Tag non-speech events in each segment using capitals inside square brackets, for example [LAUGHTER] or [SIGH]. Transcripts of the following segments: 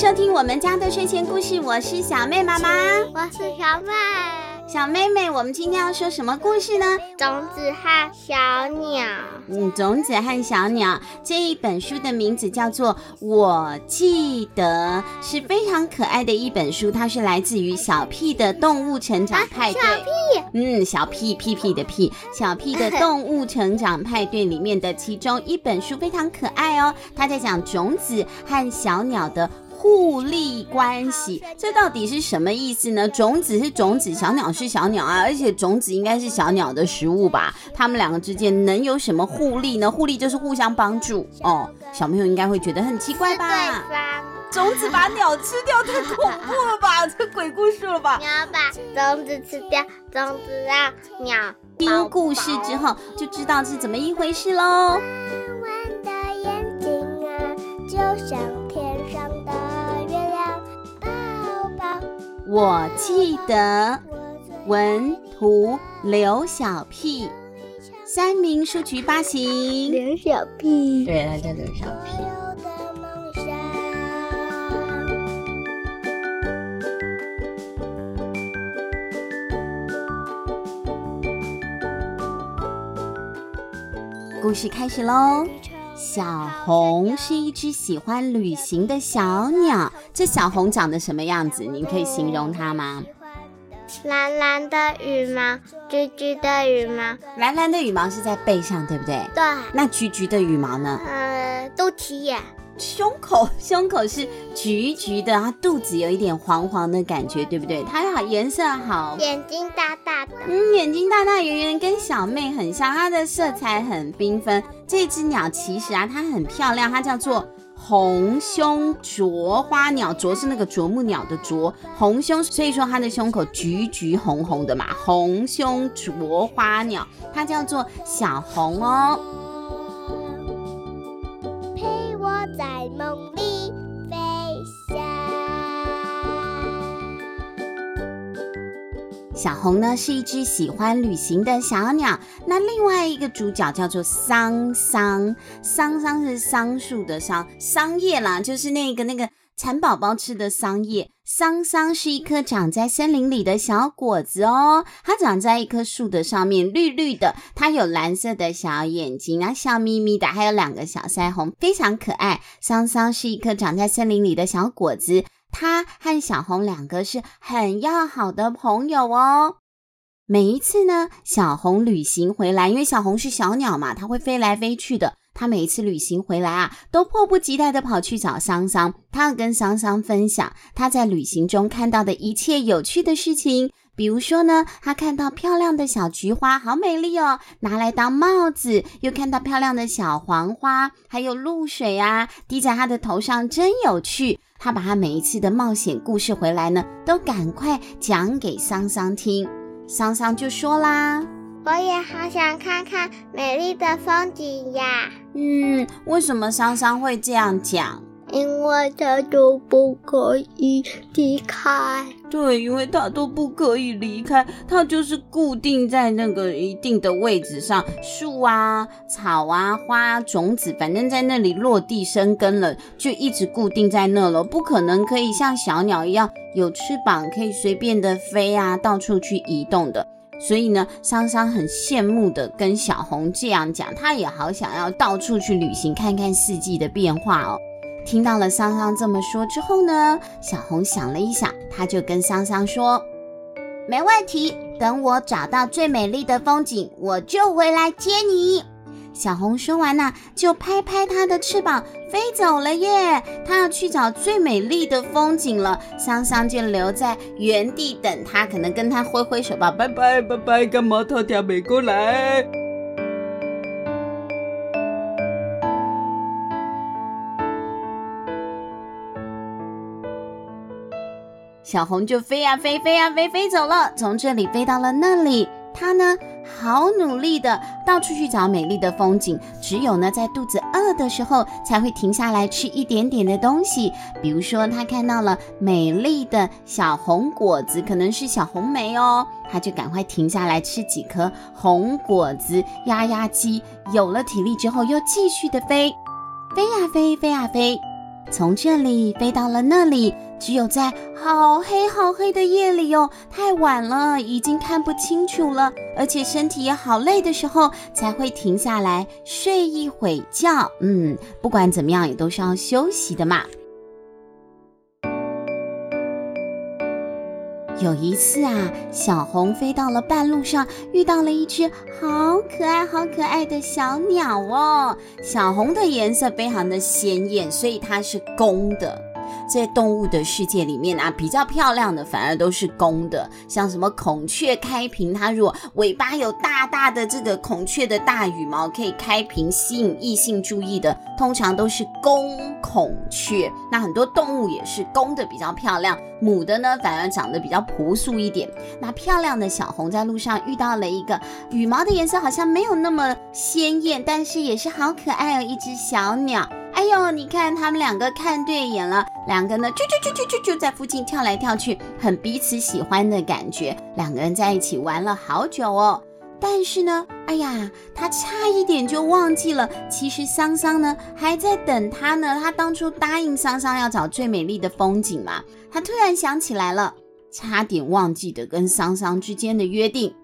收听我们家的睡前故事，我是小妹妈妈，我是小妹。小妹妹，我们今天要说什么故事呢？种子和小鸟。嗯，种子和小鸟这一本书的名字叫做《我记得》，是非常可爱的一本书。它是来自于小屁的动物成长派对。啊、小屁，嗯，小屁屁屁的屁，小屁的动物成长派对里面的其中一本书非常可爱哦。它在讲种子和小鸟的。互利关系，这到底是什么意思呢？种子是种子，小鸟是小鸟啊，而且种子应该是小鸟的食物吧？它们两个之间能有什么互利呢？互利就是互相帮助哦。小朋友应该会觉得很奇怪吧？种子把鸟吃掉，太恐怖了吧？[LAUGHS] 这鬼故事了吧？你要把种子吃掉，种子让鸟。听故事之后就知道是怎么一回事喽。我记得，文图刘小屁，三明书局发行。刘小屁，对，他叫刘小屁。故事开始喽。小红是一只喜欢旅行的小鸟。这小红长得什么样子？你可以形容它吗？蓝蓝的羽毛，橘橘的羽毛。蓝蓝的羽毛是在背上，对不对？对。那橘橘的羽毛呢？呃，肚脐眼。胸口，[LAUGHS] 胸口是橘橘的，它肚子有一点黄黄的感觉，对不对？它好颜色好。眼睛大大的。嗯，眼睛大大圆圆，跟小妹很像。它的色彩很缤纷。这只鸟其实啊，它很漂亮，它叫做红胸啄花鸟。啄是那个啄木鸟的啄，红胸，所以说它的胸口橘橘红红的嘛。红胸啄花鸟，它叫做小红哦。小红呢是一只喜欢旅行的小鸟。那另外一个主角叫做桑桑，桑桑是桑树的桑，桑叶啦，就是那个那个蚕宝宝吃的桑叶。桑桑是一颗长在森林里的小果子哦，它长在一棵树的上面，绿绿的，它有蓝色的小眼睛啊，笑眯眯的，还有两个小腮红，非常可爱。桑桑是一颗长在森林里的小果子。他和小红两个是很要好的朋友哦。每一次呢，小红旅行回来，因为小红是小鸟嘛，它会飞来飞去的。它每一次旅行回来啊，都迫不及待地跑去找桑桑，它要跟桑桑分享它在旅行中看到的一切有趣的事情。比如说呢，他看到漂亮的小菊花，好美丽哦，拿来当帽子；又看到漂亮的小黄花，还有露水啊，滴在他的头上，真有趣。他把他每一次的冒险故事回来呢，都赶快讲给桑桑听。桑桑就说啦：“我也好想看看美丽的风景呀。”嗯，为什么桑桑会这样讲？因为他都不可以离开。对，因为他都不可以离开，他就是固定在那个一定的位置上，树啊、草啊、花啊、种子，反正在那里落地生根了，就一直固定在那了，不可能可以像小鸟一样有翅膀可以随便的飞啊，到处去移动的。所以呢，桑桑很羡慕的跟小红这样讲，他也好想要到处去旅行，看看四季的变化哦。听到了桑桑这么说之后呢，小红想了一想，他就跟桑桑说：“没问题，等我找到最美丽的风景，我就回来接你。”小红说完呢，就拍拍它的翅膀飞走了耶。它要去找最美丽的风景了，桑桑就留在原地等它，可能跟它挥挥手吧，拜拜拜拜，干嘛他跳没过来？小红就飞呀飞，飞呀飞，飞走了，从这里飞到了那里。它呢，好努力的到处去找美丽的风景。只有呢，在肚子饿的时候，才会停下来吃一点点的东西。比如说，它看到了美丽的小红果子，可能是小红莓哦，它就赶快停下来吃几颗红果子，压压惊。有了体力之后，又继续的飞，飞呀飞，飞呀飞。从这里飞到了那里。只有在好黑好黑的夜里哦，太晚了，已经看不清楚了，而且身体也好累的时候，才会停下来睡一会觉。嗯，不管怎么样，也都是要休息的嘛。有一次啊，小红飞到了半路上，遇到了一只好可爱、好可爱的小鸟哦。小红的颜色非常的鲜艳，所以它是公的。在动物的世界里面啊，比较漂亮的反而都是公的，像什么孔雀开屏，它如果尾巴有大大的这个孔雀的大羽毛，可以开屏吸引异性注意的，通常都是公孔雀。那很多动物也是公的比较漂亮，母的呢反而长得比较朴素一点。那漂亮的小红在路上遇到了一个羽毛的颜色好像没有那么鲜艳，但是也是好可爱哦，一只小鸟。哎呦，你看他们两个看对眼了，两个呢就就就就就就在附近跳来跳去，很彼此喜欢的感觉。两个人在一起玩了好久哦，但是呢，哎呀，他差一点就忘记了，其实桑桑呢还在等他呢。他当初答应桑桑要找最美丽的风景嘛，他突然想起来了，差点忘记的跟桑桑之间的约定，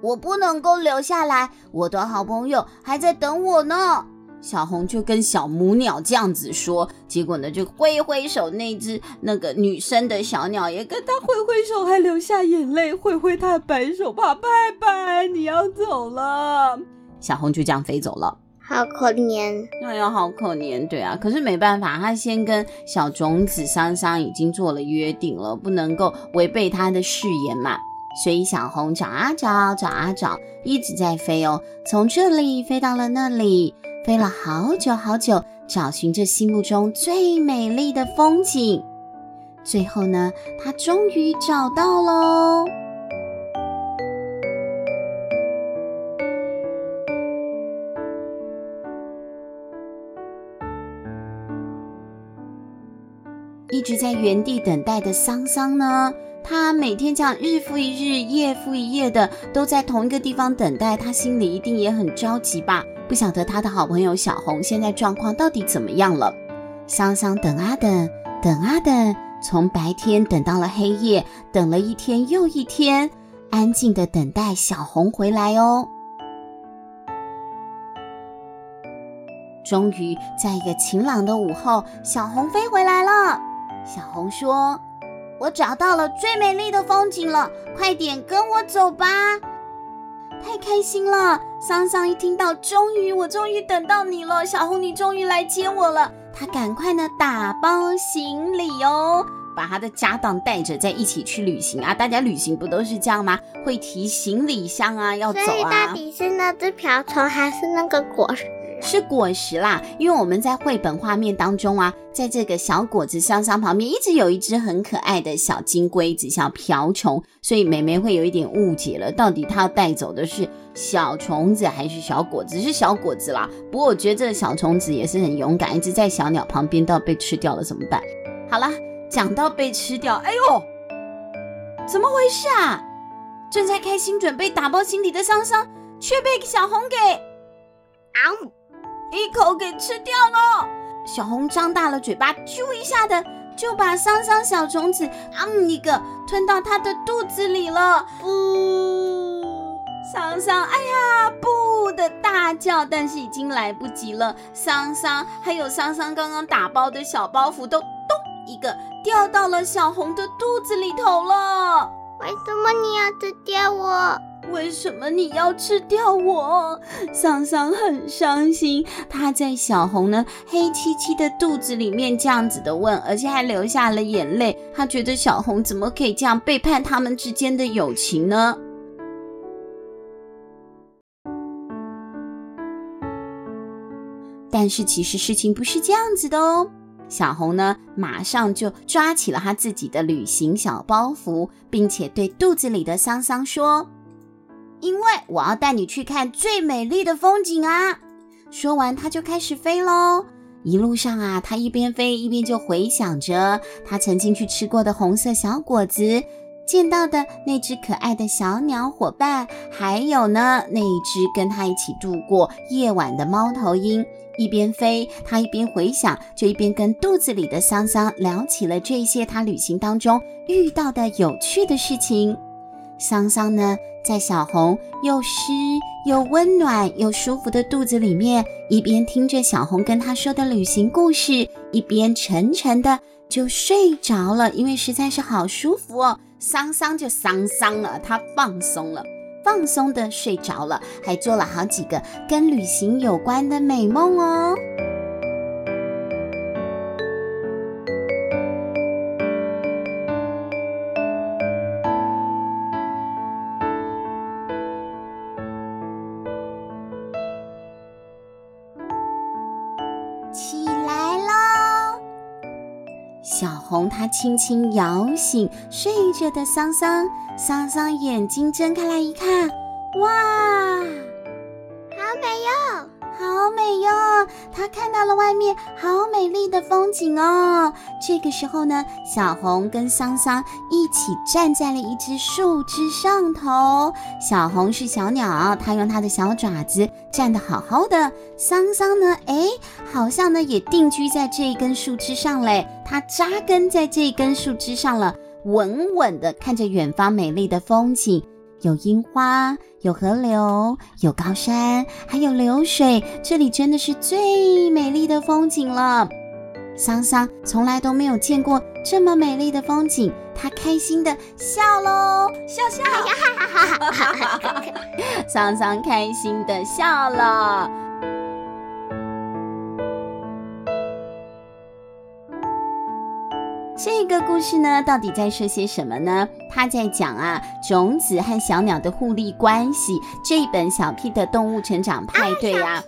我不能够留下来，我的好朋友还在等我呢。小红就跟小母鸟这样子说，结果呢就挥挥手，那只那个女生的小鸟也跟她挥挥手，还流下眼泪，挥挥她的白手帕，拜拜，你要走了。小红就这样飞走了，好可怜，哎呀，好可怜，对啊，可是没办法，她先跟小种子桑桑已经做了约定了，不能够违背她的誓言嘛，所以小红找啊找，找啊找，一直在飞哦，从这里飞到了那里。飞了好久好久，找寻着心目中最美丽的风景。最后呢，他终于找到喽！一直在原地等待的桑桑呢，他每天这样日复一日、夜复一夜的都在同一个地方等待，他心里一定也很着急吧。不晓得他的好朋友小红现在状况到底怎么样了。桑桑等啊等，等啊等，从白天等到了黑夜，等了一天又一天，安静的等待小红回来哦。终于在一个晴朗的午后，小红飞回来了。小红说：“我找到了最美丽的风景了，快点跟我走吧。”太开心了！桑桑一听到，终于，我终于等到你了，小红，你终于来接我了。他赶快呢打包行李哦，把他的家当带着，在一起去旅行啊！大家旅行不都是这样吗？会提行李箱啊，要走啊。所以到底是那只瓢虫还是那个果实？是果实啦，因为我们在绘本画面当中啊，在这个小果子桑桑旁边，一直有一只很可爱的小金龟子，小瓢虫，所以妹妹会有一点误解了，到底她要带走的是小虫子还是小果子？是小果子啦。不过我觉得这个小虫子也是很勇敢，一直在小鸟旁边，到被吃掉了怎么办？好啦，讲到被吃掉，哎呦，怎么回事啊？正在开心准备打包行李的桑桑，却被小红给啊！一口给吃掉了，小红张大了嘴巴，啾一下的就把桑桑小虫子啊一个吞到它的肚子里了。呜，桑桑，哎呀，不的大叫，但是已经来不及了。桑桑还有桑桑刚刚打包的小包袱都咚一个掉到了小红的肚子里头了。为什么你要吃掉我？为什么你要吃掉我？桑桑很伤心，他在小红呢黑漆漆的肚子里面这样子的问，而且还流下了眼泪。他觉得小红怎么可以这样背叛他们之间的友情呢？但是其实事情不是这样子的哦。小红呢马上就抓起了他自己的旅行小包袱，并且对肚子里的桑桑说。因为我要带你去看最美丽的风景啊！说完，他就开始飞喽。一路上啊，他一边飞一边就回想着他曾经去吃过的红色小果子，见到的那只可爱的小鸟伙伴，还有呢，那一只跟他一起度过夜晚的猫头鹰。一边飞，他一边回想，就一边跟肚子里的桑桑聊起了这些他旅行当中遇到的有趣的事情。桑桑呢，在小红又湿又温暖又舒服的肚子里面，一边听着小红跟他说的旅行故事，一边沉沉的就睡着了，因为实在是好舒服哦。桑桑就桑桑了，他放松了，放松的睡着了，还做了好几个跟旅行有关的美梦哦。红，他轻轻摇醒睡着的桑桑，桑桑眼睛睁开来一看，哇，好美哟，好美哟！他看到了外面好美丽的风景哦。这个时候呢，小红跟桑桑一起站在了一只树枝上头。小红是小鸟，它用它的小爪子站得好好的。桑桑呢，哎，好像呢也定居在这一根树枝上嘞。它扎根在这根树枝上了，稳稳的看着远方美丽的风景，有樱花，有河流，有高山，还有流水，这里真的是最美丽的风景了。桑桑从来都没有见过这么美丽的风景，他开心的笑喽，笑笑，[LAUGHS] [LAUGHS] 桑桑开心的笑了。这个故事呢，到底在说些什么呢？他在讲啊，种子和小鸟的互利关系。这一本小 P 的动物成长派对啊，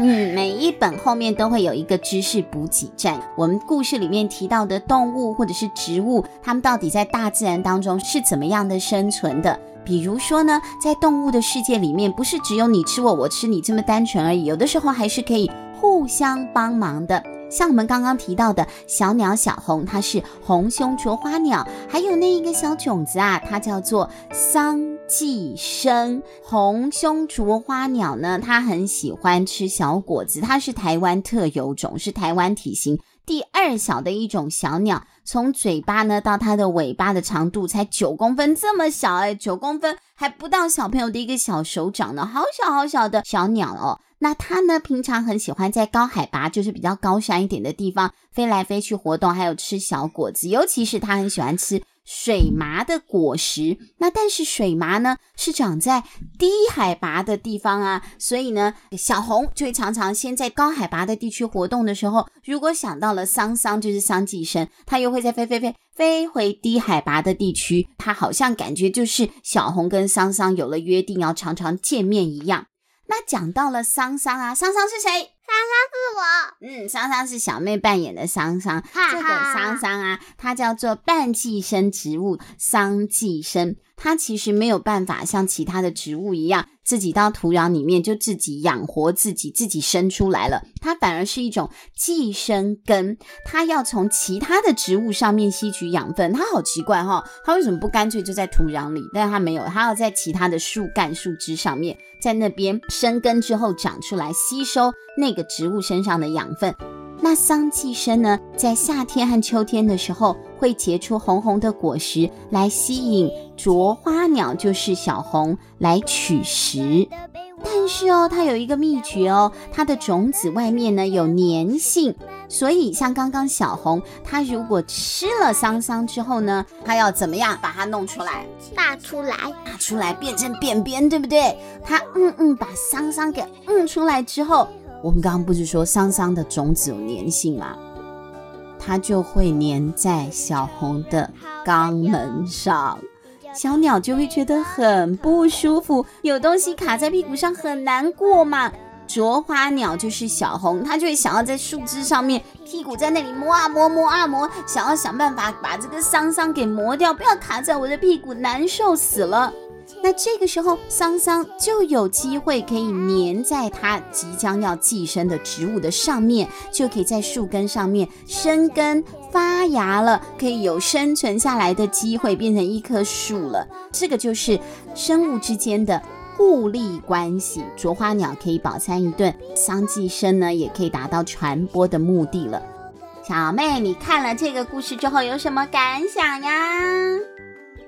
嗯，每一本后面都会有一个知识补给站。我们故事里面提到的动物或者是植物，它们到底在大自然当中是怎么样的生存的？比如说呢，在动物的世界里面，不是只有你吃我，我吃你这么单纯而已，有的时候还是可以互相帮忙的。像我们刚刚提到的小鸟小红，它是红胸啄花鸟，还有那一个小种子啊，它叫做桑寄生。红胸啄花鸟呢，它很喜欢吃小果子，它是台湾特有种，是台湾体型第二小的一种小鸟。从嘴巴呢到它的尾巴的长度才九公分，这么小哎，九公分还不到小朋友的一个小手掌呢，好小好小的小鸟哦。那它呢，平常很喜欢在高海拔，就是比较高山一点的地方飞来飞去活动，还有吃小果子，尤其是它很喜欢吃水麻的果实。那但是水麻呢，是长在低海拔的地方啊，所以呢，小红就会常常先在高海拔的地区活动的时候，如果想到了桑桑，就是桑寄生，它又会再飞飞飞飞回低海拔的地区，它好像感觉就是小红跟桑桑有了约定，要常常见面一样。那讲到了桑桑啊，桑桑是谁？桑桑是我。嗯，桑桑是小妹扮演的桑桑。哈哈，这个桑桑啊，它叫做半寄生植物，桑寄生。它其实没有办法像其他的植物一样，自己到土壤里面就自己养活自己，自己生出来了。它反而是一种寄生根，它要从其他的植物上面吸取养分。它好奇怪哈、它为什么不干脆就在土壤里？但是它没有，它要在其他的树干、树枝上面，在那边生根之后长出来，吸收那个植物身上的养分。那桑寄生呢，在夏天和秋天的时候，会结出红红的果实来吸引啄花鸟，就是小红来取食。但是哦，它有一个秘诀哦，它的种子外面呢有粘性，所以像刚刚小红，它如果吃了桑桑之后呢，它要怎么样把它弄出来？拔出来，拔出来变成便便，对不对？它嗯嗯，把桑桑给嗯出来之后。我们刚刚不是说桑桑的种子有粘性吗？它就会粘在小红的肛门上，[LAUGHS] 小鸟就会觉得很不舒服，有东西卡在屁股上很难过嘛。啄花鸟就是小红，它就会想要在树枝上面，屁股在那里磨啊磨，磨啊磨，想要想办法把这个桑桑给磨掉，不要卡在我的屁股，难受死了。那这个时候，桑桑就有机会可以粘在它即将要寄生的植物的上面，就可以在树根上面生根发芽了，可以有生存下来的机会，变成一棵树了。这个就是生物之间的互利关系，啄花鸟可以饱餐一顿，桑寄生呢也可以达到传播的目的了。小妹，你看了这个故事之后有什么感想呀？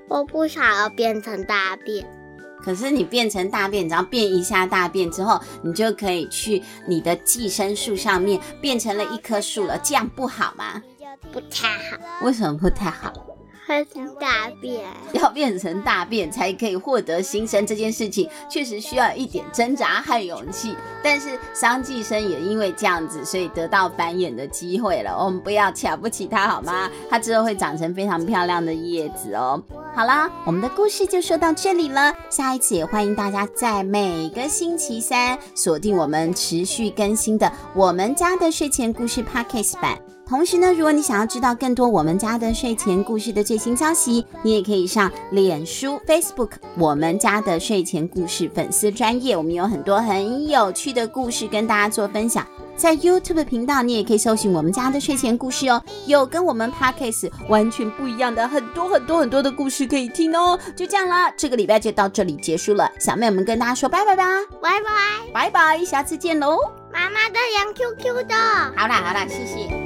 我不想要变成大便。可是你变成大便，只要变一下大便之后，你就可以去你的寄生树上面变成了一棵树了，这样不好吗？不太好。为什么不太好？变成大便，要变成大便才可以获得新生，这件事情确实需要一点挣扎和勇气。但是桑寄生也因为这样子，所以得到繁衍的机会了。我们不要瞧不起它好吗？它之后会长成非常漂亮的叶子哦。好啦，我们的故事就说到这里了。下一次也欢迎大家在每个星期三锁定我们持续更新的我们家的睡前故事 Podcast 版。同时呢，如果你想要知道更多我们家的睡前故事的最新消息，你也可以上脸书、Facebook 我们家的睡前故事粉丝专页，我们有很多很有趣的故事跟大家做分享。在 YouTube 频道，你也可以搜寻我们家的睡前故事哦，有跟我们 Podcast 完全不一样的很多很多很多的故事可以听哦。就这样啦，这个礼拜就到这里结束了，小妹我们跟大家说拜拜吧，拜拜，拜拜，下次见喽。妈妈的养 QQ 的，好啦好啦，谢谢。